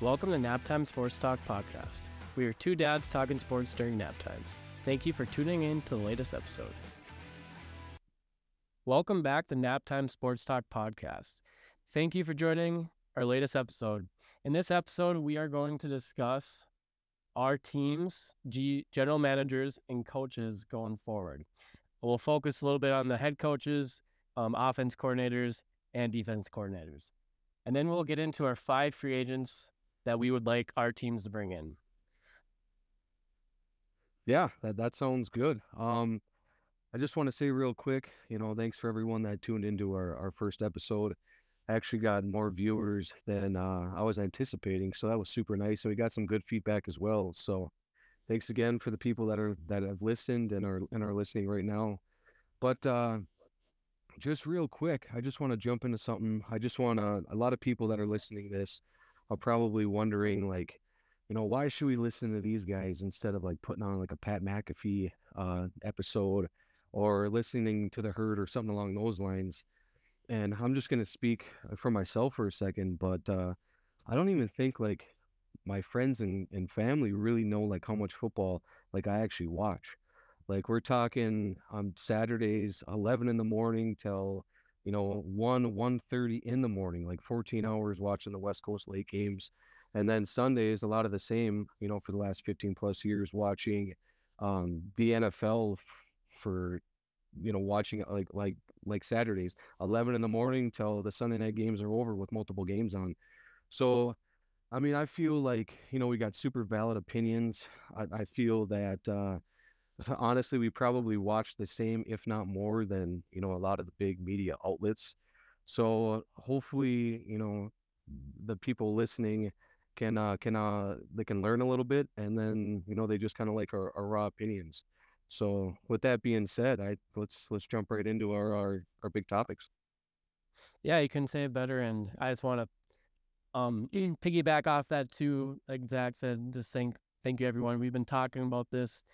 Welcome to Naptime Sports Talk Podcast. We are two dads talking sports during nap times. Thank you for tuning in to the latest episode. Welcome back to Naptime Sports Talk Podcast. Thank you for joining our latest episode. In this episode, we are going to discuss our teams, G- general managers, and coaches going forward. We'll focus a little bit on the head coaches, um, offense coordinators, and defense coordinators. And then we'll get into our five free agents that we would like our teams to bring in. Yeah, that, that sounds good. Um, I just want to say real quick, you know, thanks for everyone that tuned into our, our first episode. I actually got more viewers than uh, I was anticipating, so that was super nice, and we got some good feedback as well. So, thanks again for the people that are that have listened and are and are listening right now. But uh, just real quick, I just want to jump into something. I just want to. A lot of people that are listening to this are probably wondering, like, you know, why should we listen to these guys instead of like putting on like a Pat McAfee uh, episode or listening to the herd or something along those lines? And I'm just gonna speak for myself for a second, but uh, I don't even think like my friends and, and family really know like how much football like I actually watch. Like we're talking on Saturdays, eleven in the morning till you know one one thirty in the morning, like fourteen hours watching the West Coast late games, and then Sundays a lot of the same. You know, for the last fifteen plus years, watching um, the NFL f- for you know watching like like like Saturdays, eleven in the morning till the Sunday night games are over with multiple games on. So, I mean, I feel like you know we got super valid opinions. I, I feel that uh, honestly we probably watch the same, if not more, than you know a lot of the big media outlets. So hopefully, you know, the people listening can uh, can uh, they can learn a little bit, and then you know they just kind of like our, our raw opinions. So with that being said, I let's let's jump right into our our, our big topics. Yeah, you couldn't say it better. And I just want to um, piggyback off that too. Like Zach said, just thank thank you everyone. We've been talking about this,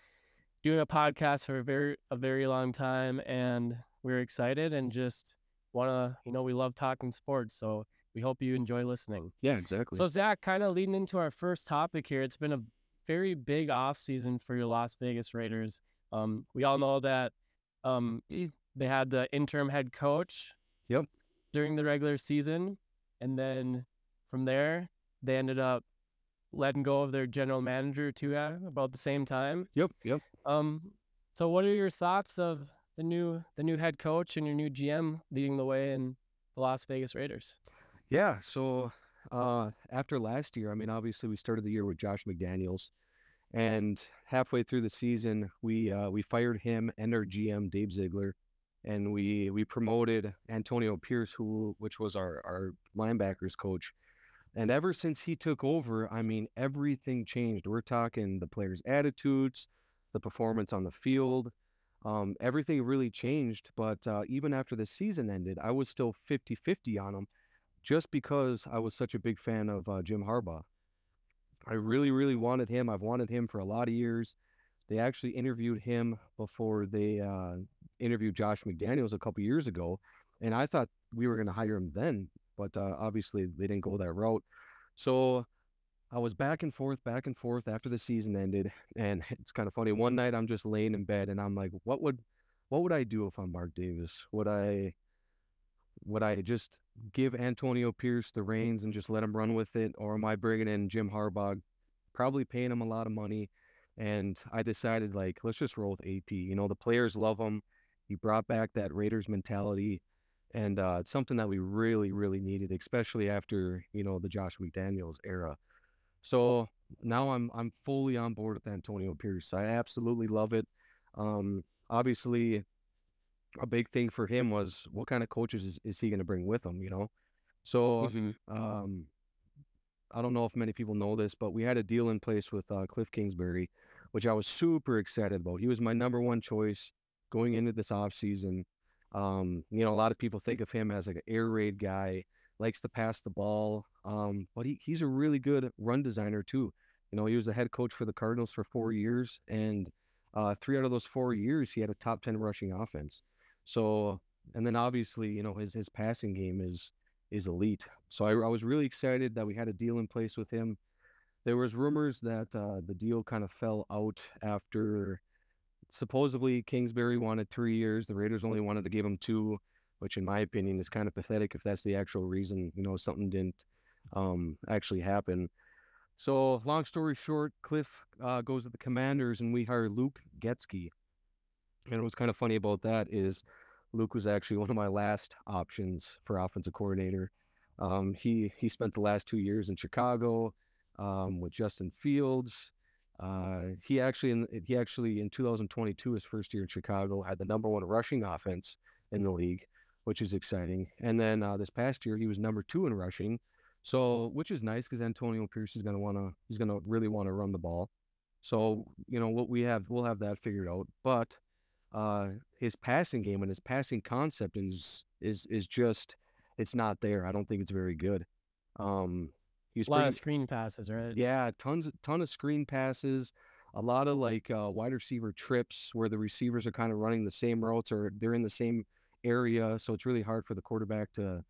doing a podcast for a very a very long time, and we're excited and just want to you know we love talking sports. So we hope you enjoy listening. Yeah, exactly. So Zach, kind of leading into our first topic here, it's been a very big off season for your Las Vegas Raiders. Um, we all know that um, they had the interim head coach. Yep. During the regular season, and then from there they ended up letting go of their general manager too at about the same time. Yep. Yep. Um, so what are your thoughts of the new the new head coach and your new GM leading the way in the Las Vegas Raiders? Yeah. So uh, after last year, I mean, obviously we started the year with Josh McDaniels, and halfway through the season, we uh, we fired him and our GM Dave Ziegler, and we we promoted Antonio Pierce, who which was our our linebackers coach. And ever since he took over, I mean, everything changed. We're talking the players' attitudes, the performance on the field, um, everything really changed. But uh, even after the season ended, I was still 50 50 on him just because I was such a big fan of uh, Jim Harbaugh. I really, really wanted him. I've wanted him for a lot of years. They actually interviewed him before they uh, interviewed Josh McDaniels a couple years ago, and I thought we were going to hire him then, but uh, obviously they didn't go that route. So I was back and forth, back and forth after the season ended, and it's kind of funny. One night I'm just laying in bed, and I'm like, "What would, what would I do if I'm Mark Davis? Would I, would I just give Antonio Pierce the reins and just let him run with it, or am I bringing in Jim Harbaugh, probably paying him a lot of money?" And I decided like, let's just roll with AP. You know, the players love him. He brought back that Raiders mentality, and uh, it's something that we really, really needed, especially after you know the Josh McDaniels era. So now I'm I'm fully on board with Antonio Pierce. I absolutely love it. Um, obviously, a big thing for him was what kind of coaches is, is he going to bring with him? You know, so um, I don't know if many people know this, but we had a deal in place with uh, Cliff Kingsbury, which I was super excited about. He was my number one choice going into this off season. Um, you know, a lot of people think of him as like an air raid guy, likes to pass the ball, um, but he, he's a really good run designer too. You know, he was the head coach for the Cardinals for four years, and uh, three out of those four years, he had a top ten rushing offense. So, and then obviously, you know, his his passing game is is elite. So I, I was really excited that we had a deal in place with him. There was rumors that uh, the deal kind of fell out after supposedly Kingsbury wanted three years. The Raiders only wanted to give him two, which in my opinion is kind of pathetic if that's the actual reason. You know, something didn't um, actually happen. So long story short, Cliff uh, goes to the Commanders and we hire Luke Getsy. And what's kind of funny about that is Luke was actually one of my last options for offensive coordinator. Um, he he spent the last two years in Chicago um, with Justin Fields. Uh, he actually in he actually in 2022, his first year in Chicago, had the number one rushing offense in the league, which is exciting. And then uh, this past year, he was number two in rushing, so which is nice because Antonio Pierce is going to want to he's going to really want to run the ball. So you know what we have, we'll have that figured out. But uh, his passing game and his passing concept is is is just it's not there. I don't think it's very good. Um, he's a lot pretty, of screen passes, right? Yeah, tons ton of screen passes. A lot of like uh, wide receiver trips where the receivers are kind of running the same routes or they're in the same area, so it's really hard for the quarterback to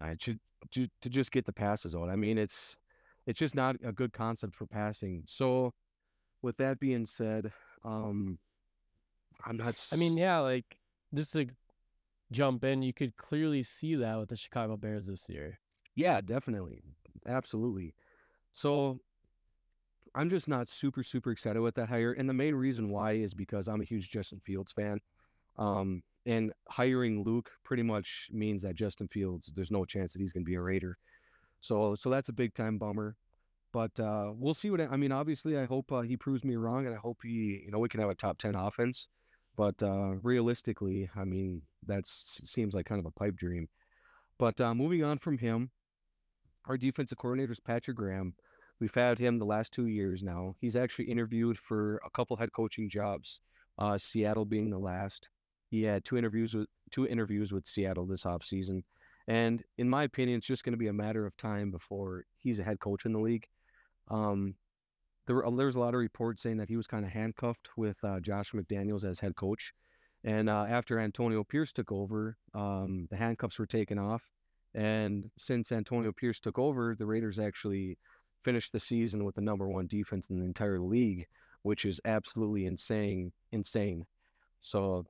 uh, to, to to just get the passes out. I mean, it's it's just not a good concept for passing. So, with that being said, um, I'm not. I mean, yeah, like just to jump in, you could clearly see that with the Chicago Bears this year. Yeah, definitely, absolutely. So I'm just not super super excited with that hire, and the main reason why is because I'm a huge Justin Fields fan. Um, and hiring Luke pretty much means that Justin Fields, there's no chance that he's going to be a Raider. So, so that's a big time bummer. But uh, we'll see what I mean. Obviously, I hope uh, he proves me wrong, and I hope he, you know, we can have a top ten offense. But uh, realistically, I mean, that seems like kind of a pipe dream. But uh, moving on from him, our defensive coordinator is Patrick Graham. We've had him the last two years now. He's actually interviewed for a couple head coaching jobs, uh, Seattle being the last. He had two interviews with two interviews with Seattle this offseason. And in my opinion, it's just going to be a matter of time before he's a head coach in the league. Um, there, were, there was a lot of reports saying that he was kind of handcuffed with uh, Josh McDaniels as head coach. And uh, after Antonio Pierce took over, um, the handcuffs were taken off. And since Antonio Pierce took over, the Raiders actually finished the season with the number one defense in the entire league, which is absolutely insane. Insane. So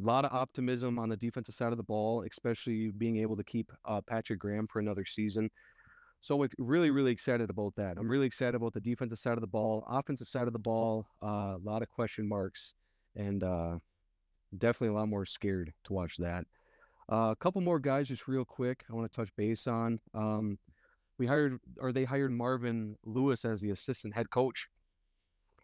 a lot of optimism on the defensive side of the ball, especially being able to keep uh, Patrick Graham for another season. So we're really, really excited about that. I'm really excited about the defensive side of the ball, offensive side of the ball. Uh, a lot of question marks, and uh, definitely a lot more scared to watch that. Uh, a couple more guys, just real quick. I want to touch base on. Um, we hired, or they hired Marvin Lewis as the assistant head coach,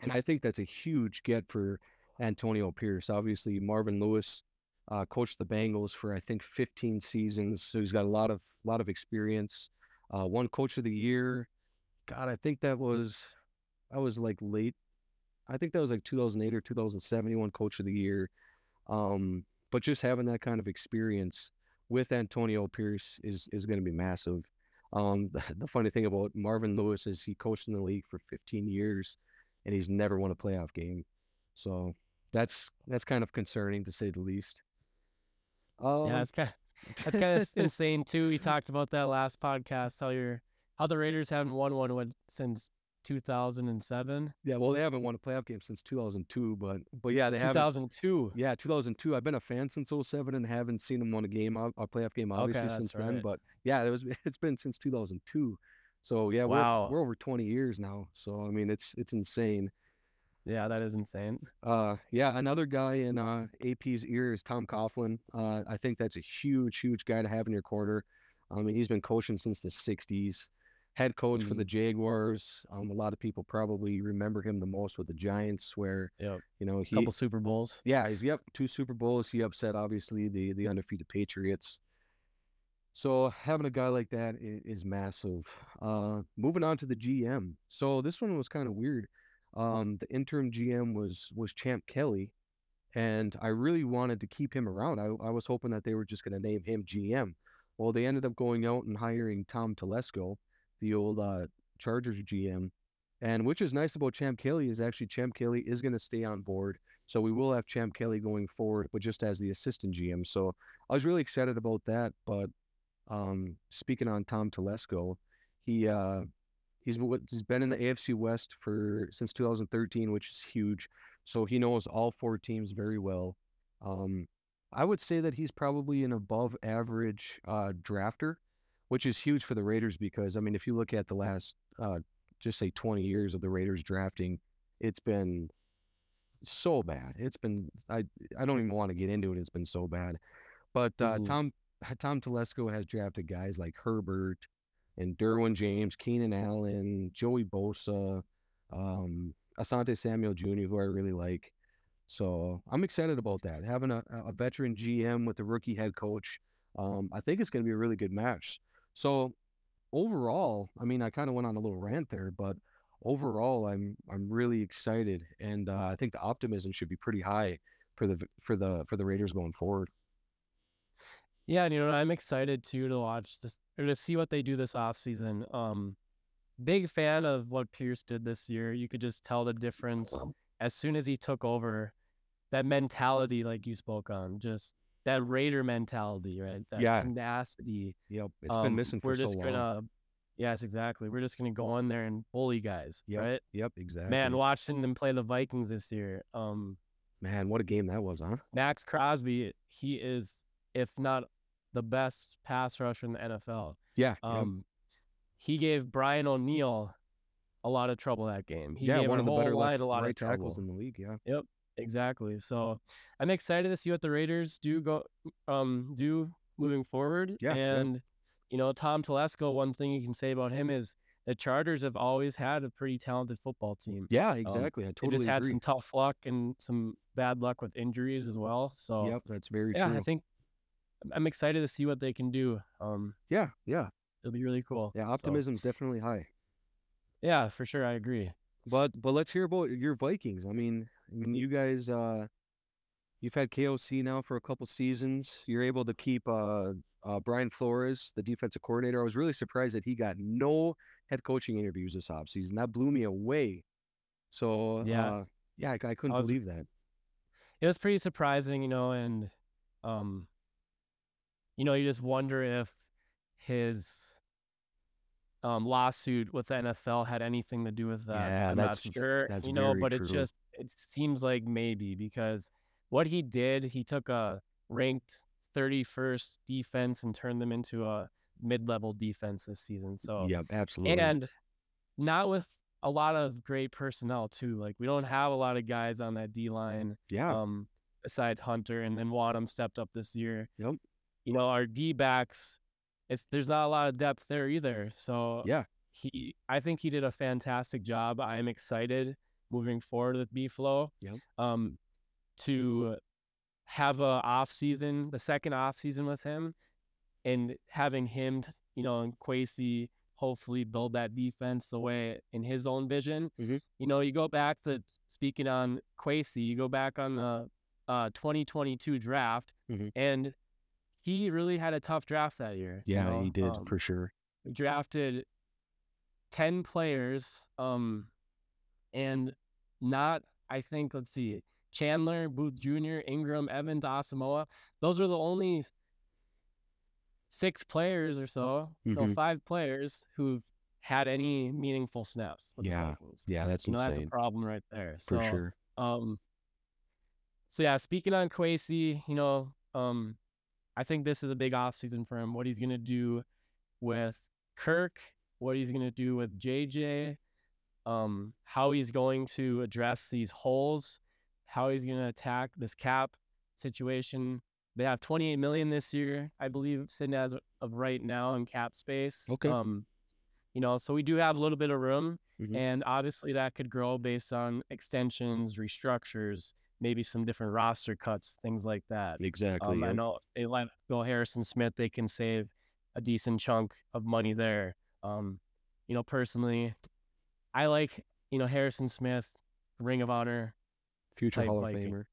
and I think that's a huge get for Antonio Pierce. Obviously, Marvin Lewis uh, coached the Bengals for I think 15 seasons, so he's got a lot of lot of experience uh, one coach of the year. God, I think that was that was like late. I think that was like 2008 or 2007. He won coach of the year. Um, but just having that kind of experience with Antonio Pierce is is going to be massive. Um, the, the, funny thing about Marvin Lewis is he coached in the league for 15 years, and he's never won a playoff game. So that's that's kind of concerning to say the least. Um, yeah, it's kind of, that's kind of insane too. We talked about that last podcast. How you're how the Raiders haven't won one since 2007. Yeah, well, they haven't won a playoff game since 2002, but but yeah, they have 2002. Yeah, 2002. I've been a fan since 07 and haven't seen them win a game, a playoff game, obviously okay, since right. then. But yeah, it was it's been since 2002. So yeah, wow. we're we're over 20 years now. So I mean, it's it's insane. Yeah, that is insane. Uh, yeah, another guy in uh, AP's ear is Tom Coughlin. Uh, I think that's a huge, huge guy to have in your quarter. I mean, he's been coaching since the '60s. Head coach mm-hmm. for the Jaguars. Um, a lot of people probably remember him the most with the Giants, where yep. you know he couple Super Bowls. Yeah, he's yep two Super Bowls. He upset obviously the the undefeated Patriots. So having a guy like that is, is massive. Uh, moving on to the GM. So this one was kind of weird. Um, the interim GM was was Champ Kelly, and I really wanted to keep him around. I, I was hoping that they were just going to name him GM. Well, they ended up going out and hiring Tom Telesco, the old uh, Chargers GM. And which is nice about Champ Kelly is actually Champ Kelly is going to stay on board. So we will have Champ Kelly going forward, but just as the assistant GM. So I was really excited about that. But Um, speaking on Tom Telesco, he uh, he's he's been in the AFC West for since 2013, which is huge. So he knows all four teams very well. Um, I would say that he's probably an above average uh, drafter, which is huge for the Raiders because I mean, if you look at the last uh, just say 20 years of the Raiders drafting, it's been so bad. It's been I I don't even want to get into it. It's been so bad. But uh, Mhm. Tom Tom Telesco has drafted guys like Herbert and Derwin James, Keenan Allen, Joey Bosa, um, Asante Samuel Jr., who I really like. So I'm excited about that. Having a, a veteran GM with a rookie head coach, um, I think it's going to be a really good match. So overall, I mean, I kind of went on a little rant there, but overall, I'm I'm really excited, and uh, I think the optimism should be pretty high for the for the for the Raiders going forward. Yeah, and you know, I'm excited too to watch this or to see what they do this offseason. Um, big fan of what Pierce did this year. You could just tell the difference as soon as he took over. That mentality, like you spoke on, just that Raider mentality, right? That Yeah. tenacity. Yep, it's been Um, missing for We're so just long. gonna, yes, exactly. We're just gonna go in there and bully guys, Yep, right? Yep, exactly. Man, watching them play the Vikings this year, um, Man, what a game that was, huh? Maxx Crosby, he is, if not the best pass rusher in the NFL. Yeah, Um, he gave Brian O'Neill a lot of trouble that game. He yeah, gave one of the better line left, a lot right of trouble. tackles in the league. Yeah, Yep. Exactly. So I'm excited to see what the Raiders do go um do moving forward. Yeah, yeah. And you know, Tom Telesco, one thing you can say about him is the Chargers have always had a pretty talented football team. yeah, exactly. I totally They totally just had agree. some tough luck and some bad luck with injuries as well. So Yep, that's very yeah, true. I think I'm- excited to see what they can do. Um, yeah, yeah, it'll be really cool. yeah. So, Optimism's definitely high. yeah, for sure, I agree. But but let's hear about your Vikings. I mean, I mean, you guys, uh, you've had KOC now for a couple seasons. You're able to keep uh, uh, Brian Flores, the defensive coordinator. I was really surprised that he got no head coaching interviews this offseason. That blew me away. So Yeah. uh, yeah, I, I couldn't was- believe that. it was pretty surprising, you know, and um, you know, you just wonder if his um lawsuit with the NFL had anything to do with that. Yeah, I'm that's- not sure, that's you know, but it just it seems like maybe because what he did, he took a ranked 31st defense and turned them into a mid-level defense this season. So yeah, absolutely. and not with a lot of great personnel too. Like we don't have a lot of guys on that D line yeah, um, besides Hunter, and then Wadham stepped up this year. Yep. You know, our D backs, it's there's not a lot of depth there either. So yeah, he, I think he did a fantastic job. I am excited moving forward with B Flow. Yep. Um, to have a off season, the second off season with him, and having him, you know, and Kwesi hopefully build that defense the way in his own vision. Mhm. You know, you go back to speaking on Kwesi, you go back on the uh, 2022 draft, Mhm. and he really had a tough draft that year. you yeah, know? he did Um, for sure. drafted 10 players um and not i think let's see chandler booth jr ingram evans asamoah those are the only six players or so no Mhm. five players who've had any meaningful snaps with Yeah. Yeah, that's you know that's a problem right there for so sure. um so yeah speaking on Kwesi, you know um i think this is a big offseason for him what he's going to do with kirk what he's going to do with jj um how he's going to address these holes how he's going to attack this cap situation they have 28 million this year i believe sitting as of right now in cap space Okay. um you know so we do have a little bit of room Mhm. and obviously that could grow based on extensions restructures maybe some different roster cuts things like that Exactly. um, i know they let go harrison smith they can save a decent chunk of money there um you know personally i like you know harrison smith ring of honor Future Hall of Viking. Famer.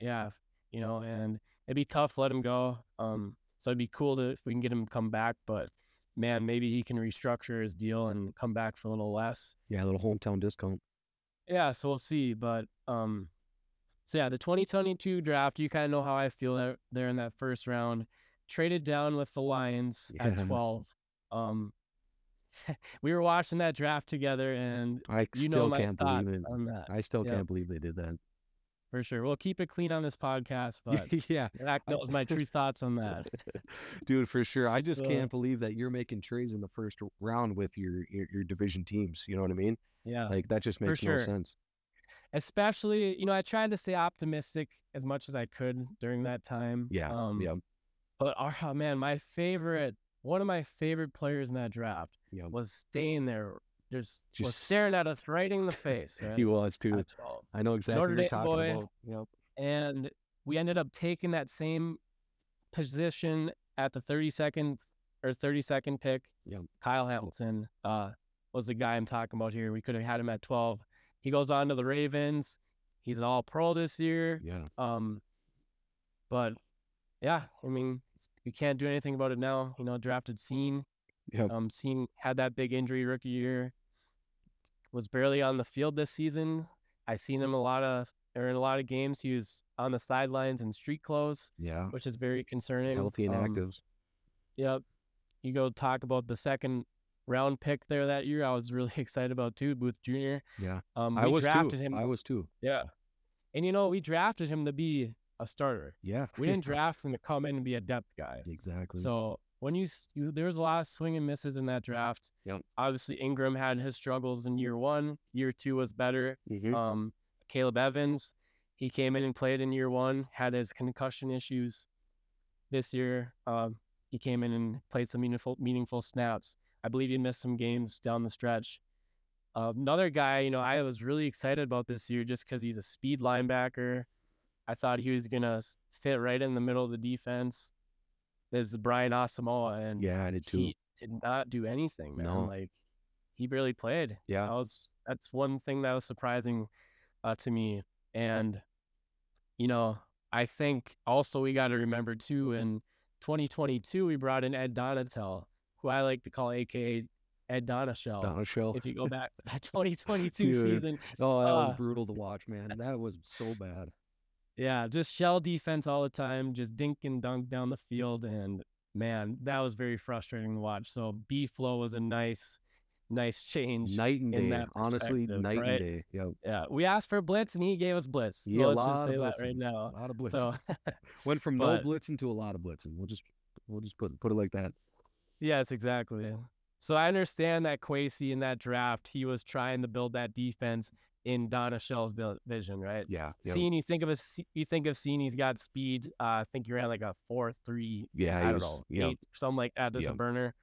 yeah you know and it'd be tough to let him go um so it'd be cool to if we can get him to come back but man maybe he can restructure his deal and come back for a little less Yeah, a little hometown discount. yeah, so we'll see. But um, so yeah, the 2022 draft, you kind of know how I feel there, in that first round. traded down with the Lions at 12. Um, we were watching that draft together, and I you still know my can't thoughts believe it. on that I still Yeah. can't believe they did that. for sure. We'll keep it clean on this podcast, but yeah, that, I- knows my true thoughts on that. dude, for sure. I just So- can't believe that you're making trades in the first round with your your, your division teams. You know what I mean? Yeah. Like that just makes no sure. sense. Especially, you know, I tried to stay optimistic as much as I could during that time. Yeah, Um, yeah, But oh man, my favorite, one of my favorite players in that draft yeah. was staying there, just, was staring at us right in the face. Right? He was too. I know exactly Notre what you're talking boy. about. Yep. and we ended up taking that same position at the 32nd or 32nd pick. Yep. Kyle Hamilton uh, was the guy I'm talking about here. We could have had him at 12. He goes on to the Ravens. He's an All Pro this year. Yeah. Um, but yeah, I mean, we can't do anything about it now. You know, drafted Cine. Yep. Um, Cine had that big injury rookie year. Was barely on the field this season. I seen him a lot of or in a lot of games. He was on the sidelines in street clothes, Yeah. which is very concerning. Healthy and Um, active. Yep. You go talk about the second round pick there that year. I was really excited about too, Booth Jr. Yeah. Um, I we was drafted too. him. I was too. Yeah. And you know, we drafted him to be a starter. Yeah. We didn't draft him to come in and be a depth guy. exactly. So when you, you there was a lot of swing and misses in that draft. Yep. Obviously, Ingram had his struggles in year one. Year two was better. Mhm. Um, Caleb Evans, he came in and played in year one. Had his concussion issues. This year, um, he came in and played some meaningful meaningful snaps. I believe he missed some games down the stretch. Uh, another guy, you know, I was really excited about this year just because he's a speed linebacker. I thought he was gonna fit right in the middle of the defense. There's Brian Asamoah, and yeah, I did too. he did not do anything, man. No. Like he barely played. yeah. That was that's one thing that was surprising uh, to me. And you know, I think also we got to remember too. In 2022, we brought in Ed Donatell, who I like to call AKA Ed Donashell. Donna Shell. If you go back to that 2022 Dude. season, Oh, that was uh, brutal to watch, man. That was so bad. yeah, just shell defense all the time, just dink and dunk down the field, and man, that was very frustrating to watch. So B flow was a nice, nice change. Night and in day. that Honestly, night right? and day. Yeah. Yeah, we asked for blitz and he gave us blitz. So Yeah, let's just say that right now. A lot of blitz. So Went from no but- blitzing to a lot of blitzing. We'll just we'll just put put it like that. Yes, exactly. So I understand that Kwesi in that draft, he was trying to build that defense in Donna Shell's vision, right? Yeah. Cine you think of a you think of Cine he's got speed. Uh, I think he ran like a four three. yeah. I don't was, know, Yeah. eight, something like that. Just a burner.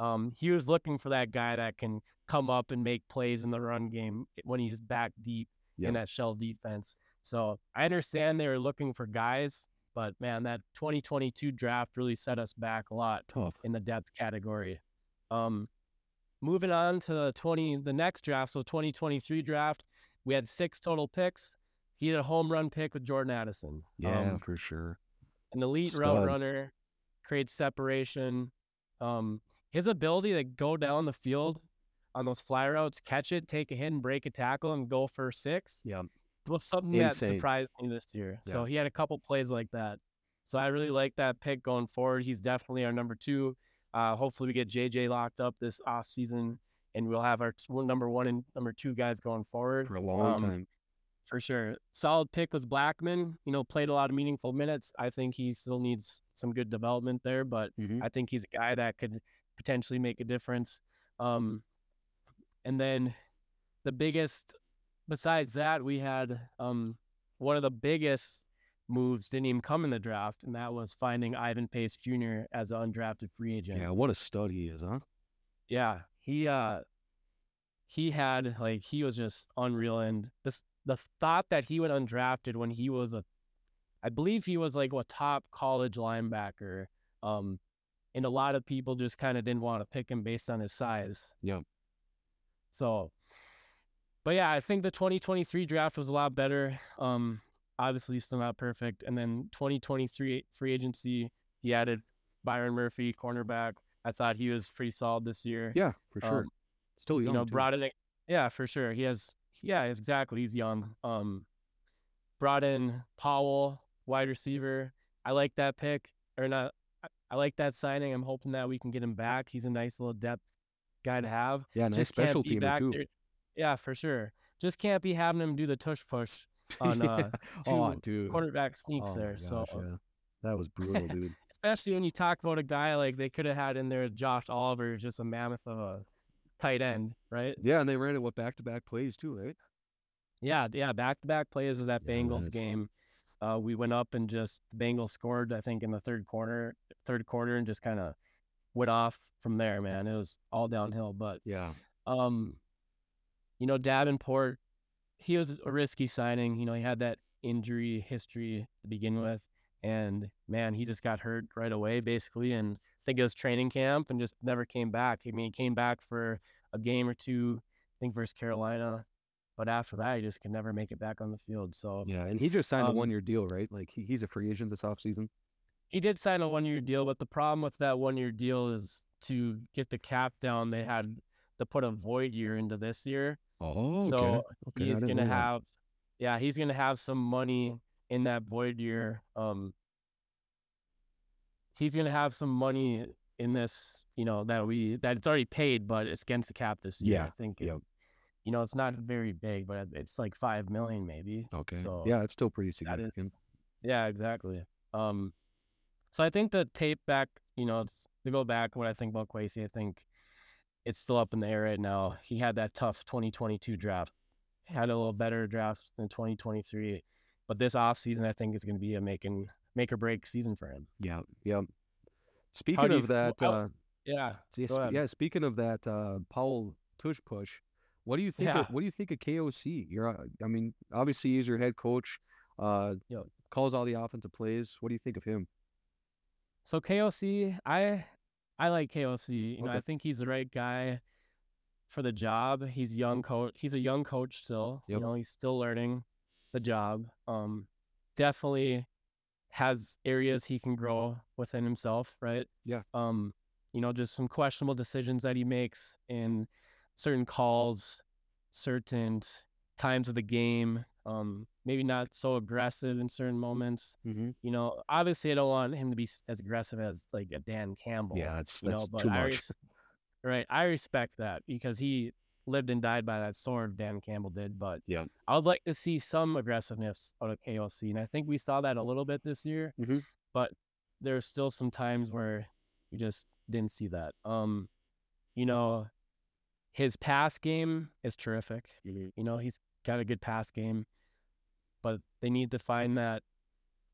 Um, he was looking for that guy that can come up and make plays in the run game when he's back deep Yep. in that shell defense. So I understand they were looking for guys, but man, that 2022 draft really set us back a lot Tough. in the depth category. Um, moving on to the 20, the next draft, so 2023 draft, we had six total picks. He had a home run pick with Jordan Addison. Yeah, Um, for sure. an elite route runner, creates separation. Um, his ability to go down the field on those fly routes, catch it, take a hit, and break a tackle, and go for six Yeah. Was something that surprised me this year. So he had a couple plays like that. So I really like that pick going forward. He's definitely our number two. Uh, hopefully we get JJ locked up this off season, and we'll have our t- number one and number two guys going forward For a long Um, time. for sure. Solid pick with Blackmon. You know, played a lot of meaningful minutes. I think he still needs some good development there, but Mhm. I think he's a guy that could potentially make a difference. Um, and then the biggest, besides that, we had um, one of the biggest moves didn't even come in the draft, and that was finding Ivan Pace Jr. as an undrafted free agent. Yeah. What a stud he is, huh? Yeah, he uh he had like he was just unreal and this the thought that he went undrafted when he was a I believe he was like a top college linebacker. Um and a lot of people just kind of didn't want to pick him based on his size. Yep. So but yeah, I think the 2023 draft was a lot better. Um obviously still not perfect. And then 2023 free agency, he added Byron Murphy, cornerback. I thought he was pretty solid this year Yeah, for sure. Um, Still young. you know, too. brought in. Yeah, for sure. He has. Yeah, exactly. He's young. Um, brought in Powell, wide receiver. I like that pick. Or not. I like that signing. I'm hoping that we can get him back. He's a nice little depth guy to have. Yeah, nice special teamer too. there- Yeah, for sure. Just can't be having him do the tush push on uh, two oh, dude. quarterback sneaks Oh there. so yeah. That was brutal, dude. especially when you talk about a guy like they could have had in there Josh Oliver, is just a mammoth of a tight end, right? Yeah, and they ran it with back to back plays too, right? Yeah, yeah, back to back plays of that Yeah, Bengals that's- game. Uh, we went up and just the Bengals scored, I think, in the third quarter, third quarter, and just kind of went off from there. Man, it was all downhill. But Yeah. um, you know, Davenport, he was a risky signing. You know, he had that injury history to begin with, and man, he just got hurt right away, basically. And I think it was training camp, and just never came back. I mean, he came back for a game or two, I think versus Carolina, but after that, he just could never make it back on the field. So Yeah. And he just signed a Um, one year deal, right? Like he, he's a free agent this offseason. he did sign a one year deal, but the problem with that one year deal is to get the cap down, they had to put a void year into this year. Oh, so okay. I he's gonna know that. have yeah, he's gonna have some money in that void year. Um he's gonna have some money in this, you know, that we that it's already paid, but it's against the cap this year. Yeah, I think it- you know, it's not very big, but it's like five million maybe. Okay. So yeah, it's still pretty significant. is yeah, exactly. Um so I think the tape back, you know, it's to go back what I think about Kwesi, I think it's still up in the air right now. He had that tough 2022 draft. Had a little better draft than 2023. But this offseason I think is going to be a making make or break season for him. Yeah. Yeah. Speaking you of that, how- uh, Yeah. yeah, yeah, speaking of that, uh, Paul Tush Push, what do you think? Yeah. Of, what do you think of KOC? You're, uh, I mean, obviously he's your head coach. Uh, Yep. calls all the offensive plays. What do you think of him? So KOC, I I like KOC. You know, I think he's the right guy for the job. He's young coach. He's a young coach still. Yep. You know, he's still learning the job. Um, definitely has areas he can grow within himself. Right. Yeah. Um, you know, just some questionable decisions that he makes in certain calls, certain times of the game. Um, maybe not so aggressive in certain moments Mm-hmm. you know, obviously I don't want him to be as aggressive as like a Dan Campbell. Yeah, that's know, that's but too I much. res- right, I respect that because he lived and died by that sword. Dan Campbell did, but Yeah. I would like to see some aggressiveness out of KOC, and I think we saw that a little bit this year. Mhm. But there's still some times where we just didn't see that. Um, you know, his pass game is terrific. Mhm. You know, he's got a good pass game, but they need to find that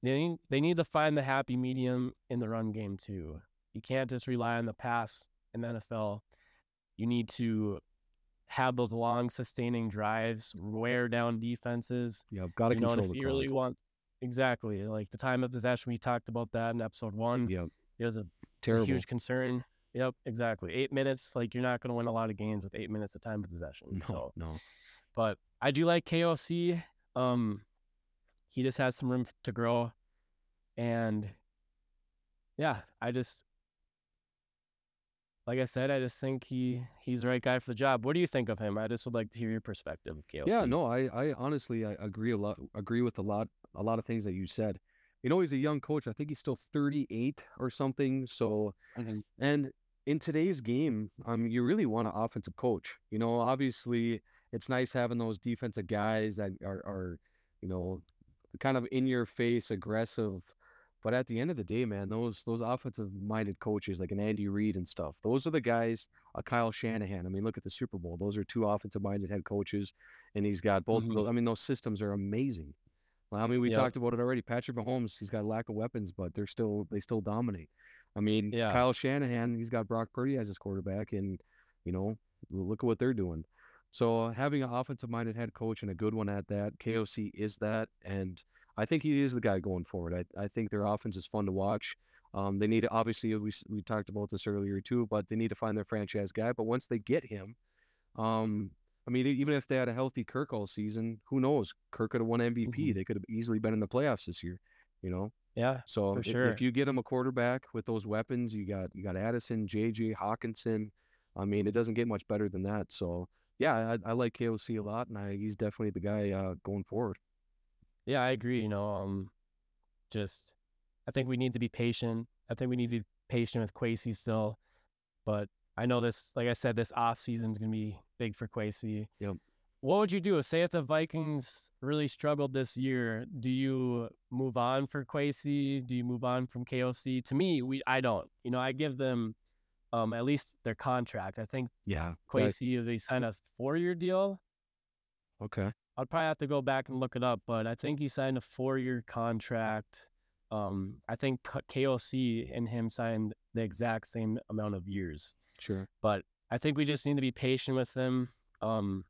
they need, they need to find the happy medium in the run game too. You can't just rely on the pass in the NFL. You need to have those long sustaining drives, wear down defenses. Yeah, got to you know, control if you really want exactly like the time of possession, we talked about that in episode one. Yeah, It was a terrible. huge concern. Yep, exactly. Eight minutes, like you're not going to win a lot of games with eight minutes of time of possession. No, So, no. but I do like KOC. Um, he just has some room to grow, and yeah, I just like I said, I just think he he's the right guy for the job. What do you think of him? I just would like to hear your perspective of KOC. Yeah, no, I, I honestly, I agree a lot, agree with a lot, a lot of things that you said. You know, he's a young coach. I think he's still 38 or something. So, Mhm. and in today's game, um, you really want an offensive coach. You know, obviously, it's nice having those defensive guys that are, are, you know, kind of in your face, aggressive. But at the end of the day, man, those those offensive minded coaches like an Andy Reid and stuff, those are the guys. A Kyle Shanahan. I mean, look at the Super Bowl. Those are two offensive minded head coaches, and he's got both. Mhm. Of those, I mean, those systems are amazing. I mean, we Yep. talked about it already. Patrick Mahomes, he's got a lack of weapons, but they're still they still dominate. I mean, Yeah. Kyle Shanahan, he's got Brock Purdy as his quarterback, and you know, look at what they're doing. So having an offensive minded head coach and a good one at that, KOC is that, and I think he is the guy going forward. I, I think their offense is fun to watch. Um, they need to obviously we we talked about this earlier too, but they need to find their franchise guy. But once they get him, um, I mean, even if they had a healthy Kirk all season, who knows? Kirk could have won MVP. Mhm. They could have easily been in the playoffs this year. You know, Yeah, so For if, sure. if you get him a quarterback with those weapons, you got you got Addison, JJ Hockenson. I mean, it doesn't get much better than that. So yeah, I, I like KOC a lot, and I, he's definitely the guy uh, going forward. yeah, I agree. You know, um, just I think we need to be patient. I think we need to be patient with Kwesi still. But I know this, like I said, this off season is going to be big for Kwesi. Yep. What would you do? Say if the Vikings really struggled this year, do you move on for Kwesi? Do you move on from KOC? To me, we I don't. You know, I give them um, at least their contract. I think Yeah. Kwesi they signed a four year deal. Okay. I'd probably have to go back and look it up, but I think he signed a four year contract. Um, I think KOC and him signed the exact same amount of years. Sure. But I think we just need to be patient with them um,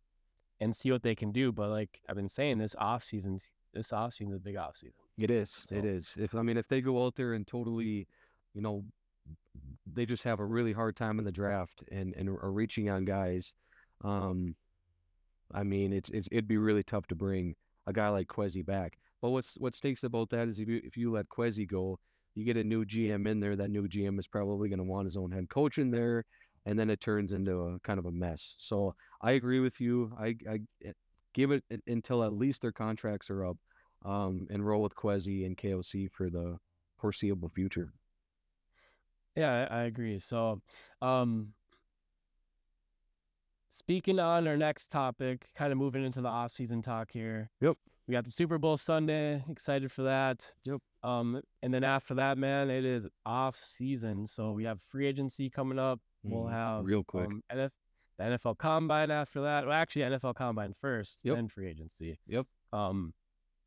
and see what they can do. But like I've been saying, this off season, this off season is a big off season. It is. It So- is. If I mean, if they go out there and totally, you know, they just have a really hard time in the draft and and are reaching on guys, um, I mean, it's it's it'd be really tough to bring a guy like Kwesi back. But what's what stinks about that is if you if you let Kwesi go, you get a new GM in there. That new GM is probably going to want his own head coach in there, and then it turns into a kind of a mess. So I agree with you. I I eh, give it until at least their contracts are up um, and roll with Kwesi and KOC for the foreseeable future. Yeah, I, I agree. So, um, speaking on our next topic, kind of moving into the off season talk here. Yep. We got the Super Bowl Sunday. Excited for that. Yep. Um, and then after that, man, it is off season. So we have free agency coming up. We'll Mhm. have Real quick. um, NF, the NFL Combine after that. Well, actually, NFL Combine first, Yep. then free agency. Yep. Um,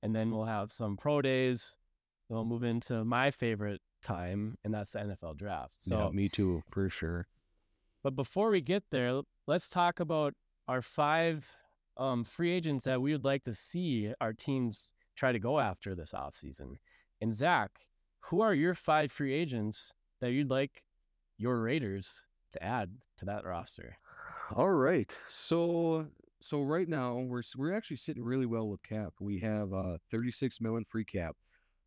and then we'll have some pro days. We'll move into my favorite time, and that's the NFL draft. So, yeah, me too, for sure. but before we get there, let's talk about our five um, free agents that we would like to see our teams try to go after this offseason. And Zach, who are your five free agents that you'd like your Raiders to add to that roster? All right. So so right now we're we're actually sitting really well with cap. We have uh 36 million free cap.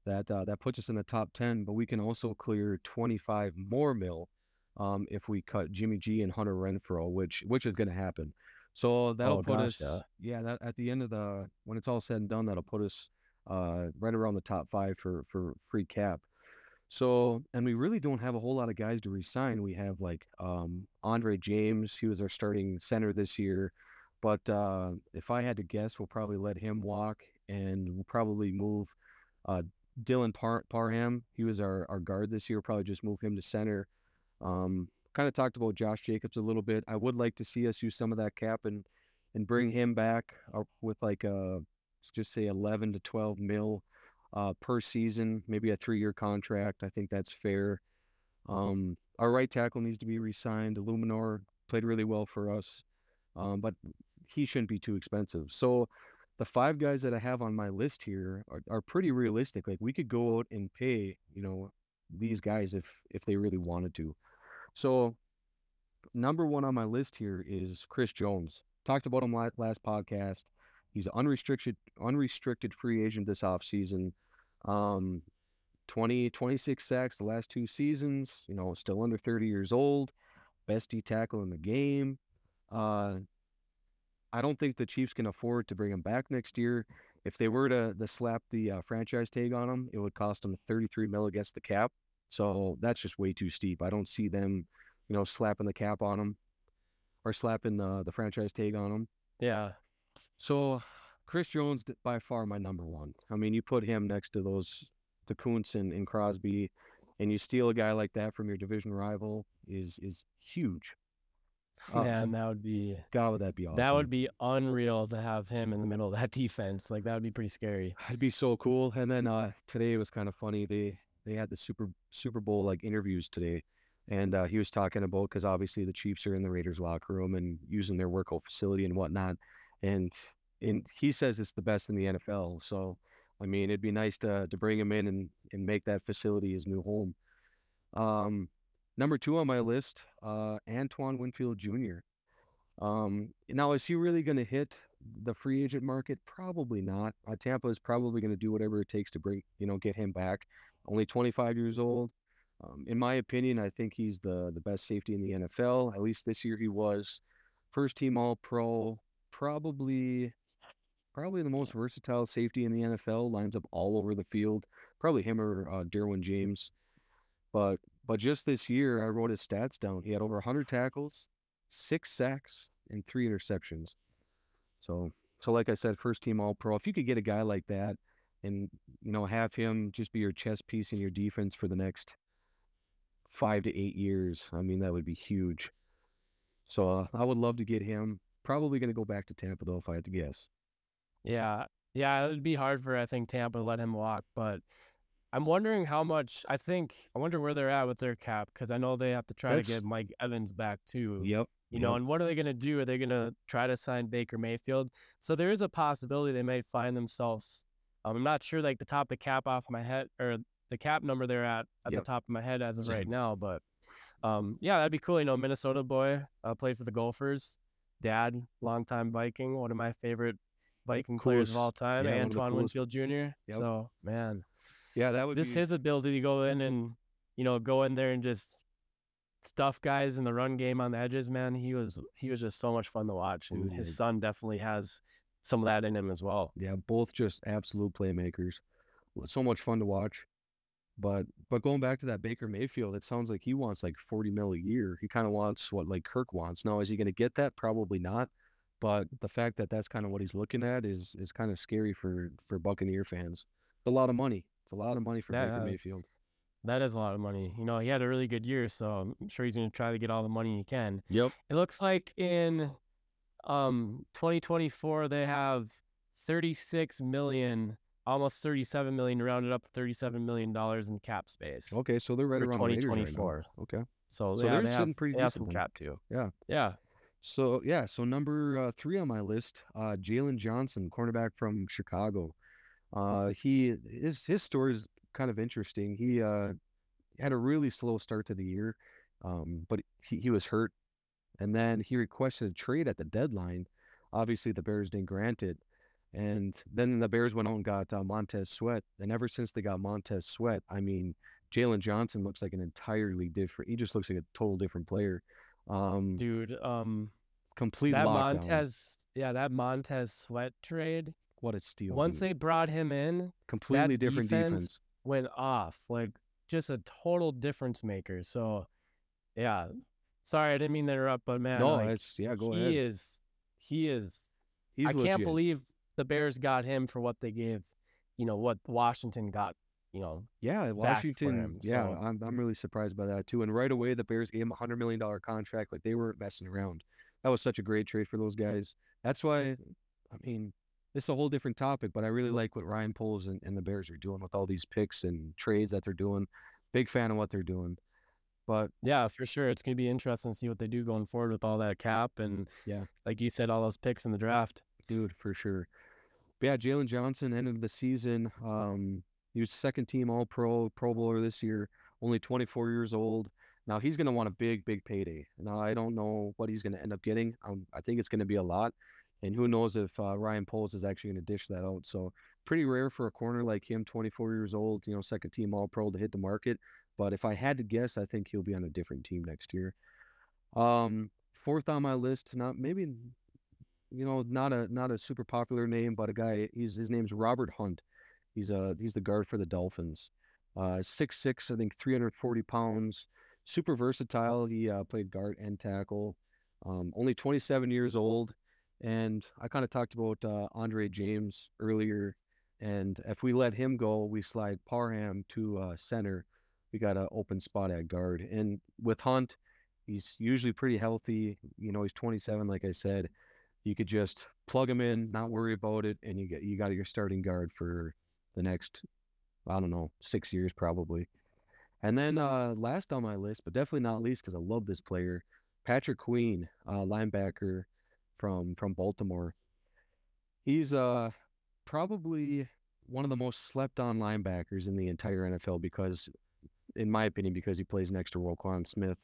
That uh, that puts us in the top 10, but we can also clear 25 more mil um if we cut Jimmy G and Hunter Renfrow, which which is going to happen. So that'll Oh, put gosh, us yeah, that at the end of the when it's all said and done, that'll put us uh right around the top 5 for for free cap. So, and we really don't have a whole lot of guys to resign. We have like um, Andre James, he was our starting center this year. But uh, if I had to guess, we'll probably let him walk and we'll probably move uh, Dylan Par- Parham. He was our, our guard this year. Probably just move him to center. Um, kind of talked about Josh Jacobs a little bit. I would like to see us use some of that cap and, and bring him back uh, with like a, let's just say 11 to 12 mil uh, per season, maybe a three-year contract. I think that's fair. Um, our right tackle needs to be re-signed. Eluemunor played really well for us, um, but he shouldn't be too expensive. So the five guys that I have on my list here are, are pretty realistic. Like we could go out and pay, you know, these guys if if they really wanted to. So number one on my list here is Chris Jones. Talked about him last, podcast. He's an unrestricted unrestricted free agent this offseason. Um 20 26 sacks the last two seasons, you know, still under 30 years old, best D tackle in the game. Uh I don't think the Chiefs can afford to bring him back next year. If they were to, to slap the uh, franchise tag on him, it would cost them 33 mil against the cap. So that's just way too steep. I don't see them, you know, slapping the cap on him or slapping the the franchise tag on him. Yeah. So Chris Jones by far my number one. I mean, you put him next to those to Koonce and, and Crosby, and you steal a guy like that from your division rival is is huge. Uh, Man, that would be God, would that be awesome? that would be unreal to have him in the middle of that defense. Like that would be pretty scary. It'd be so cool. And then uh, today was kind of funny. They they had the Super Super Bowl like interviews today, and uh, he was talking about because obviously the Chiefs are in the Raiders locker room and using their workout facility and whatnot, and and he says it's the best in the NFL. So I mean, it'd be nice to to bring him in and and make that facility his new home. Um, number two on my list, uh, Antoine Winfield Jr. Um, now is he really going to hit the free agent market? Probably not. Uh, Tampa is probably going to do whatever it takes to bring, you know, get him back. Only 25 years old. Um, in my opinion, I think he's the the best safety in the NFL. At least this year he was. First team All Pro. Probably, probably the most versatile safety in the NFL. Lines up all over the field. Probably him or uh, Derwin James. But But just this year, I wrote his stats down. He had over 100 tackles, six sacks, and three interceptions. So, so like I said, first team All Pro. If you could get a guy like that, and you know have him just be your chess piece in your defense for the next five to eight years, I mean that would be huge. So uh, I would love to get him. Probably going to go back to Tampa though, if I had to guess. Yeah, yeah, it would be hard for I think Tampa to let him walk, but I'm wondering how much. I think I wonder where they're at with their cap because I know they have to try That's- to get Mike Evans back too. Yep. You know, yep. and what are they going to do? Are they going to try to sign Baker Mayfield? So there is a possibility they may find themselves. Um, I'm not sure, like the top of the cap off my head or the cap number they're at at Yep. the top of my head as of right now. But um, yeah, that'd be cool. You know, Minnesota boy, uh, played for the Gophers. Dad, longtime Viking, one of my favorite Viking players of all time, yeah, one of the Antoine Winfield Jr. Yep. So man, Yeah, that would just be. his ability to go in and you know go in there and just stuff guys in the run game on the edges man he was he was just so much fun to watch and Dude, his son definitely has some of that in him as well Yeah, both just absolute playmakers. So much fun to watch. But but going back to that Baker Mayfield, it sounds like he wants like 40 mil a year. He kind of wants what like Kirk wants. Now, is he going to get that? Probably not. But the fact that that's kind of what he's looking at is is kind of scary for for Buccaneer fans. It's a lot of money. It's a lot of money for Yeah, Baker. Mayfield. that is a lot of money you know he had a really good year so i'm sure he's going to try to get all the money he can Yep. it looks like in um 2024 they have 36 million almost 37 million rounded up 37 million dollars in cap space Okay, so they're right for around the Raiders right now. 2024 Okay. so, So yeah, they're they sitting have, pretty they have some cap too Yeah. yeah So yeah, so number uh, three on my list, uh, Jaylon Johnson, cornerback from Chicago. Uh, he his his story is kind of interesting. He uh, had a really slow start to the year, um, but he, he was hurt, and then he requested a trade at the deadline. Obviously, the Bears didn't grant it, and then the Bears went out and got uh, Montez Sweat. And ever since they got Montez Sweat, I mean, Jaylon Johnson looks like an entirely different. He just looks like a total different player. Um, dude um complete that lockdown. Montez, yeah, that Montez Sweat trade. What a steal! Once dude. they brought him in, completely different defense. defense went off like just a total difference maker. So, yeah, sorry, I didn't mean to interrupt, but man, No, like, it's yeah. Go he ahead. He is, he is. He's I can't believe the Bears got him for what they gave, you know, what Washington got, you know. Yeah, Washington. him, yeah, so- I'm I'm really surprised by that too. And right away, the Bears gave him a hundred million dollar contract. Like they weren't messing around. That was such a great trade for those guys. That's why, I mean, this is a whole different topic, but I really like what Ryan Poles and, and the Bears are doing with all these picks and trades that they're doing. Big fan of what they're doing. But Yeah, for sure. It's gonna be interesting to see what they do going forward with all that cap and Yeah. like you said, all those picks in the draft. dude, for sure. But yeah, Jaylon Johnson ended the season. Um, he was second team All Pro, Pro Bowler this year. Only 24 years old. Now he's gonna want a big, big payday. Now I don't know what he's gonna end up getting. Um, I think it's gonna be a lot, and who knows if uh, Ryan Poles is actually gonna dish that out. So pretty rare for a corner like him, 24 years old. You know, second team All Pro to hit the market. But if I had to guess, I think he'll be on a different team next year. Um, fourth on my list, not maybe you know, not a not a super popular name, but a guy. He's his name's Robert Hunt. He's a he's the guard for the Dolphins. Uh, six six, I think, three hundred forty pounds. Super versatile. He uh, played guard and tackle. Um, only twenty seven years old, and I kind of talked about uh, Andre James earlier. And if we let him go, we slide Parham to uh, center. We got an open spot at guard. And with Hunt, he's usually pretty healthy. You know, he's 27, like I said you could just plug him in, not worry about it, and you get you got your starting guard for the next, I don't know, six years probably. And then uh, last on my list, but definitely not least, because I love this player, Patrick Queen, uh, linebacker from from Baltimore. He's uh probably one of the most slept on linebackers in the entire NFL because, in my opinion, because he plays next to Roquan Smith.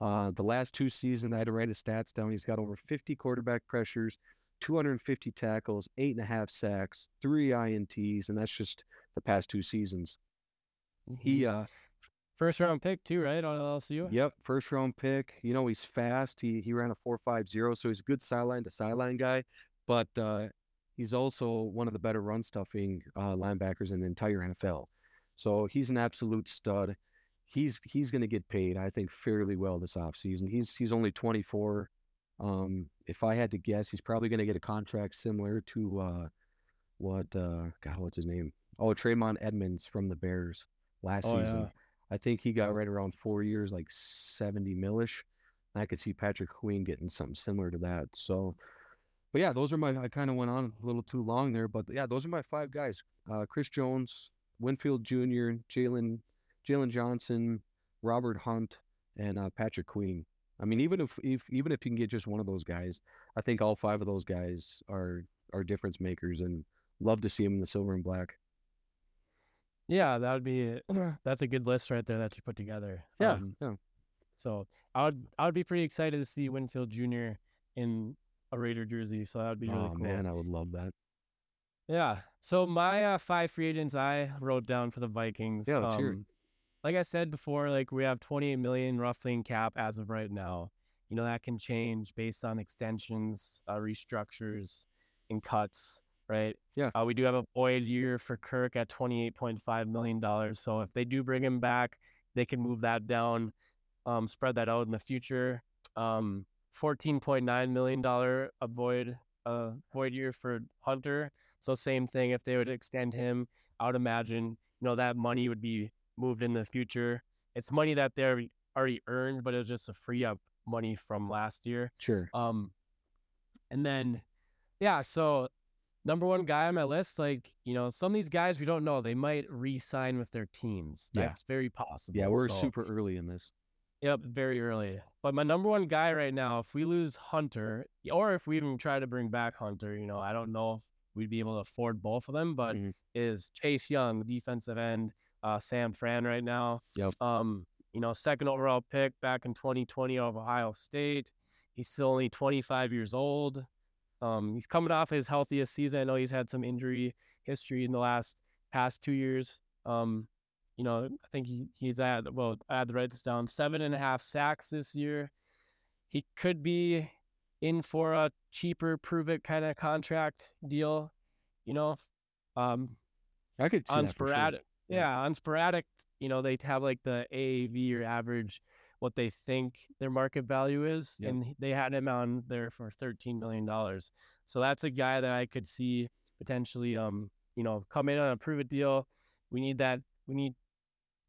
Uh, the last two seasons, I had to write his stats down. He's got over 50 quarterback pressures, 250 tackles, eight and a half sacks, three INTs, and that's just the past two seasons. He, uh, First round pick too, right? On LSU. yep, first round pick. You know, he's fast. He he ran a four five zero, so he's a good sideline to sideline guy. But uh, he's also one of the better run stuffing uh, linebackers in the entire NFL. So he's an absolute stud. he's he's going to get paid, I think, fairly well this offseason. He's he's only 24. Um, if I had to guess, he's probably going to get a contract similar to uh, what uh, God, what's his name? Oh, Tremaine Edmunds from the Bears last Oh, season. yeah. I think he got right around four years, like 70 millish. I could see Patrick Queen getting something similar to that. So, but yeah, those are my. I kind of went on a little too long there, but yeah, those are my five guys: uh, Chris Jones, Winfield Jr., Jaylon, Jaylon Johnson, Robert Hunt, and uh, Patrick Queen. I mean, even if, if even if you can get just one of those guys, I think all five of those guys are are difference makers, and love to see them in the silver and black. Yeah, that would be that's a good list right there that you put together. Yeah, Um, yeah. So I would I would be pretty excited to see Winfield Jr. in a Raider jersey. So that would be really cool. oh cool. man, I would love that. Yeah. So my uh, five free agents I wrote down for the Vikings. Yeah, let's um, Like I said before, like we have 28 million roughly in cap as of right now. You know that can change based on extensions, uh, restructures, and cuts. Right. Yeah. Uh, we do have a void year for Kirk at 28.5 million dollars. So if they do bring him back, they can move that down, um, spread that out in the future. Um, 14.9 million dollar a void uh void year for Hunter. So same thing if they would extend him, I would imagine, you know, that money would be moved in the future. It's money that they already- earned, but it was just to free up money from last year. Sure. Um and then yeah, so number one guy on my list, like, you know, some of these guys we don't know. They might re-sign with their teams. Yeah. That's very possible. Yeah, we're So- super early in this. Yep, very early. But my number one guy right now, if we lose Hunter, or if we even try to bring back Hunter, you know, I don't know if we'd be able to afford both of them, but Mhm. is Chase Young, defensive end, uh, San Fran right now. Yep. Um, you know, second overall pick back in 2020 of Ohio State. He's still only 25 years old. Um, he's coming off his healthiest season. I know he's had some injury history in the last past two years. Um, you know, I think he, he's at well, I had to write this down. Seven and a half sacks this year. He could be in for a cheaper prove it kind of contract deal, you know. Um I could see on that for sure. Spotrac Yeah. yeah. on Spotrac, you know, they have like the AAV or average what they think their market value is. Yep. And they had him on there for thirteen million dollars. So that's a guy that I could see potentially um, you know, come in on a prove it deal. We need that we need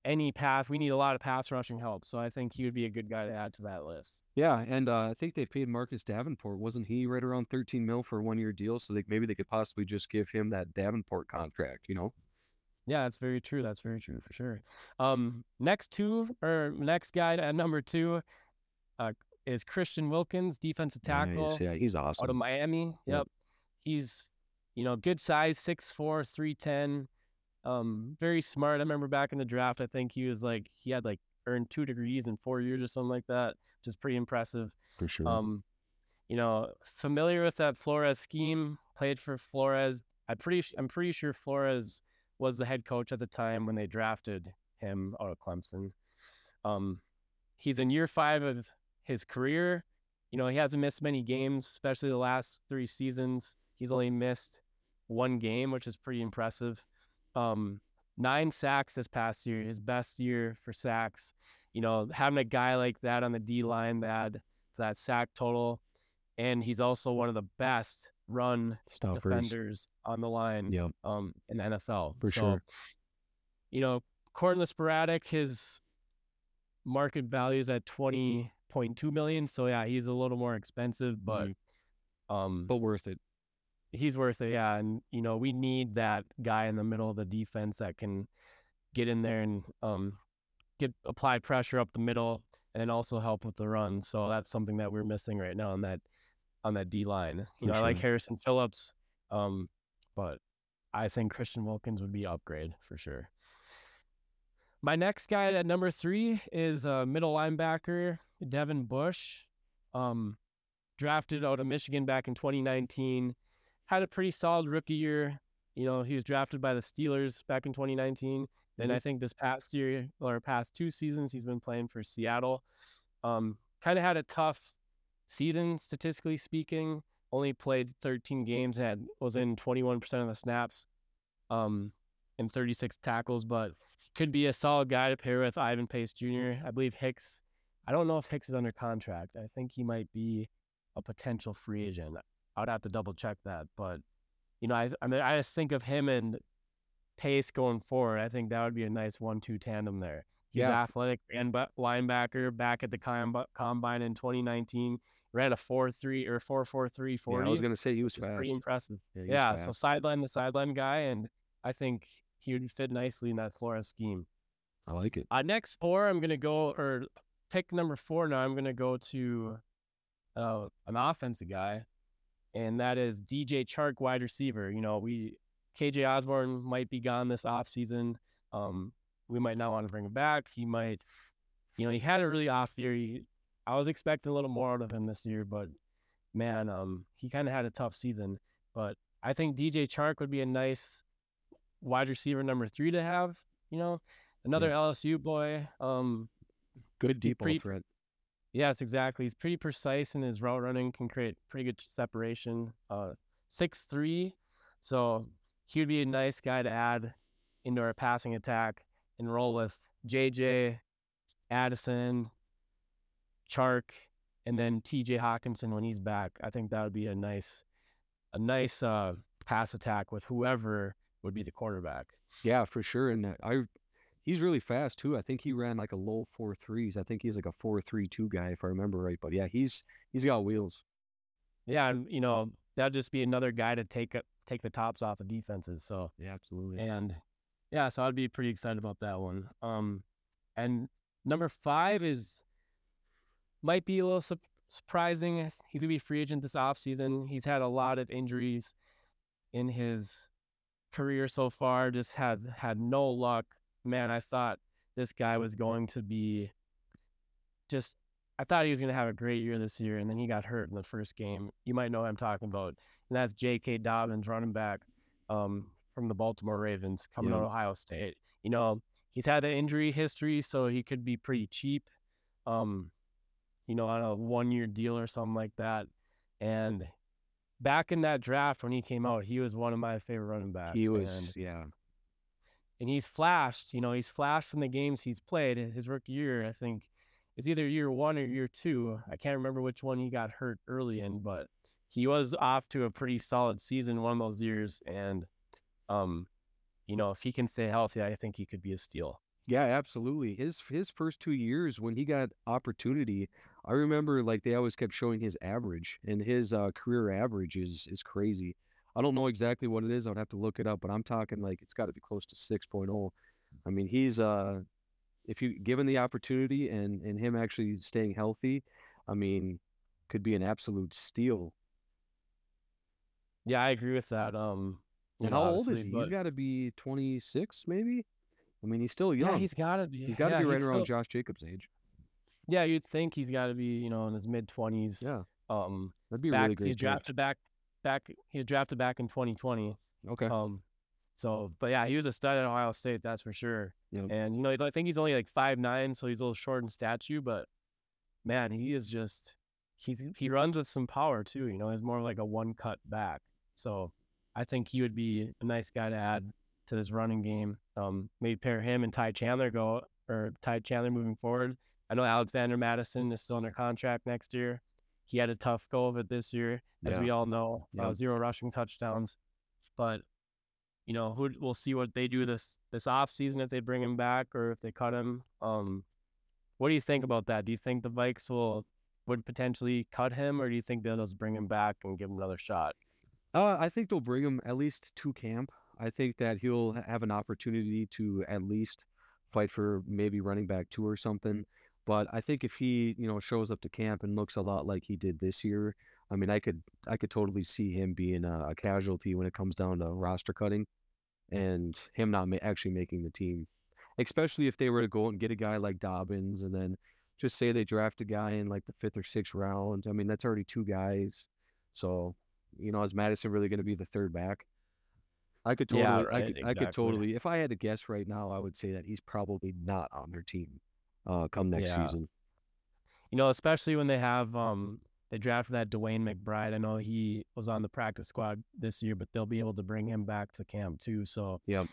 any path. We need a lot of pass rushing help. So I think he would be a good guy to add to that list. Yeah, and uh, I think they paid Marcus Davenport. Wasn't he right around 13 mil for a one year deal? So they, maybe they could possibly just give him that Davenport contract, you know? Yeah, that's very true. That's very true for sure. Um, next two or next guy at number two, uh, is Christian Wilkins, defensive tackle Nice. Yeah, he's awesome. out of. Miami. Yep. Yep. He's, you know, good size, 6'4", 310. Um, very smart. I remember back in the draft, I think he was like he had like earned two degrees in four years or something like that, which is pretty impressive. For sure. Um, you know, familiar with that Flores scheme. Played for Flores. I pretty. I'm pretty sure Flores was the head coach at the time when they drafted him out of Clemson. Um, he's in year five of his career. You know, he hasn't missed many games, especially the last three seasons. He's only missed one game, which is pretty impressive. Um, nine sacks this past year, his best year for sacks. You know, having a guy like that on the D line that that sack total, and he's also one of the best run Stuffers. defenders on the line Yep. um in the NFL. For so, sure. You know, Cortland Spotrac, his market value is at twenty point two million. So yeah, he's a little more expensive, but um But worth it. he's worth it, yeah. And you know, we need that guy in the middle of the defense that can get in there and um get apply pressure up the middle and also help with the run. So that's something that we're missing right now And that on that D line. You know, I like. Harrison Phillips, um, but I think Christian Wilkins would be upgrade for sure. My next guy at number three is uh, middle linebacker Devin Bush, um, drafted out of Michigan back in 2019. Had a pretty solid rookie year. You know, he was drafted by the Steelers back in 2019. Then Mhm. I think this past year or past two seasons, he's been playing for Seattle. Um, kind of had a tough season statistically speaking. Only played 13 games and had, was in 21% of the snaps. Um, and 36 tackles, but could be a solid guy to pair with Ivan Pace Jr. I believe Hicks. I don't know if Hicks is under contract. I think he might be a potential free agent. I would have to double check that, but you know, I I mean, I just think of him and Pace going forward. I think that would be a nice one-two tandem there. He's Yeah. athletic and linebacker back at the combine in 2019. Ran a 4-3 or 4-4-3 Yeah, I was gonna say he was fast. pretty impressive. Yeah, Yeah, so sideline the sideline guy, and I think he would fit nicely in that Flores scheme. I like it. Uh, next four, I'm gonna go or pick number four. Now I'm gonna go to uh, an offensive guy, and that is DJ Chark, wide receiver. You know, we KJ Osborn might be gone this offseason. Um, we might not want to bring him back. He might, you know, he had a really off year. He, I was expecting a little more out of him this year, but man, um, he kind of had a tough season. But I think DJ Chark would be a nice wide receiver number three to have. You know, another LSU boy. Um, Good deep pretty- threat. Yes, exactly. He's pretty precise in his route running, can create pretty good separation. Uh, six three, so he would be a nice guy to add into our passing attack and roll with JJ, Addison, Chark, and then TJ Hockenson when he's back. I think that would be a nice, a nice uh, pass attack with whoever would be the quarterback. Yeah, for sure. And uh, I, he's really fast too. I think he ran like a low four threes. I think he's like a four three two guy if I remember right. But yeah, he's he's got wheels. Yeah, and you know that'd just be another guy to take take the tops off of defenses. So Yeah, absolutely. And yeah, so I'd be pretty excited about that one. Um, and number five is might be a little sup- surprising. He's gonna be free agent this offseason. He's had a lot of injuries in his career so far. Just has had no luck. Man, I thought this guy was going to be just. I thought he was gonna have a great year this year, and then he got hurt in the first game. You might know who I'm talking about, and that's J.K. Dobbins, running back um, from the Baltimore Ravens, coming out of Ohio State. You know, he's had an injury history, so he could be pretty cheap. Um, you know, on a one-year deal or something like that. And back in that draft when he came out, he was one of my favorite running backs. he and- was yeah. and he's flashed. You know, he's flashed in the games he's played. His rookie year, I think, is either year one or year two. I can't remember which one he got hurt early in, but he was off to a pretty solid season one of those years. And, um, you know, if he can stay healthy, I think he could be a steal. Yeah, absolutely. His his first two years when he got opportunity, I remember like they always kept showing his average, and his uh, career average is is crazy. I don't know exactly what it is. I would have to look it up, but I'm talking like it's got to be close to 6.0. I mean, he's uh, if you given the opportunity and and him actually staying healthy, I mean, could be an absolute steal. Yeah, I agree with that. Um, And know, how old is obviously, He's got to be 26, maybe. I mean, he's still young. yeah, he's got to be. he's got to yeah, be right around still- Josh Jacobs' age. Yeah, you'd think he's got to be, you know, in his mid twenties. Yeah, Um, that'd be back really great. he's drafted back, back. He was drafted back in 2020. Okay. Um, so, but yeah, he was a stud at Ohio State, that's for sure. Yep. And you know, I think he's only like five nine, so he's a little short in stature, but man, he is just he's he runs with some power too. You know, he's more like a one cut back. So, I think he would be a nice guy to add to this running game. Um, maybe pair him and Ty Chandler go or Ty Chandler moving forward. I know Alexander Mattison is still under contract next year. He had a tough go of it this year, as Yeah. we all know. Uh, zero rushing touchdowns, but you know, who we'll see what they do this this off season if they bring him back or if they cut him. Um, what do you think about that? Do you think the Vikes will would potentially cut him, or do you think they'll just bring him back and give him another shot? Uh, I think they'll bring him at least to camp. I think that he'll have an opportunity to at least fight for maybe running back two or something. But I think if he, you know, shows up to camp and looks a lot like he did this year, I mean, I could, I could totally see him being a, a casualty when it comes down to roster cutting, and him not ma- actually making the team. Especially if they were to go and get a guy like Dobbins, and then just say they draft a guy in like the fifth or sixth round. I mean, that's already two guys. So, you know, is Mattison really going to be the third back? I could totally, Yeah, I right, could, I could totally. If I had to guess right now, I would say that he's probably not on their team, uh, come next Yeah. season. You know, especially when they have um they drafted that DeWayne McBride. I know he was on the practice squad this year, but they'll be able to bring him back to camp too. So Yep.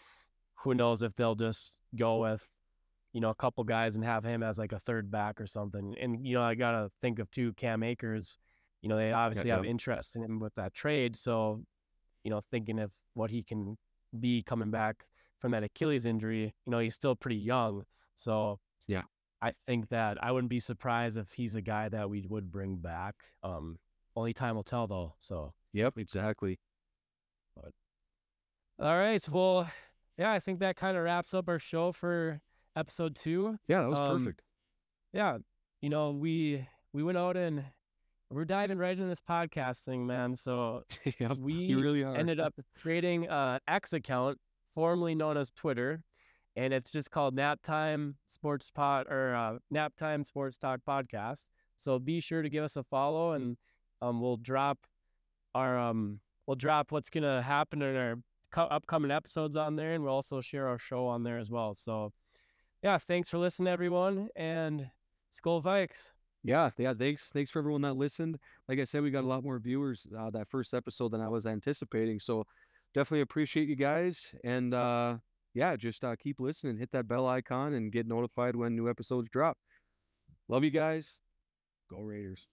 who knows if they'll just go with, you know, a couple guys and have him as like a third back or something. And, you know, I got to think of two Cam Akers, you know, they obviously yeah. have interest in him with that trade. So, you know, thinking of what he can be coming back from that Achilles injury, you know, he's still pretty young. So, Yeah. I think that I wouldn't be surprised if he's a guy that we would bring back. Um, only time will tell, though. So, Yep, exactly. all right. Well, yeah, I think that kind of wraps up our show for episode two. Yeah, that was Um, perfect. Yeah, you know, we we went out and we're diving right into this podcast thing, man. So yep, we really are. ended up creating a X account, formerly known as Twitter, and it's just called Nap Time Sports Pod or uh, Naptime Sports Talk Podcast. So be sure to give us a follow, and um, we'll drop our um, we'll drop what's gonna happen in our co- upcoming episodes on there, and we'll also share our show on there as well. So, yeah, thanks for listening, everyone, and Skol Vikes. Yeah, yeah. Thanks, thanks for everyone that listened. Like I said, we got a lot more viewers uh, that first episode than I was anticipating. So definitely appreciate you guys. And uh, yeah, just uh, keep listening. Hit that bell icon and get notified when new episodes drop. Love you guys. Go Raiders.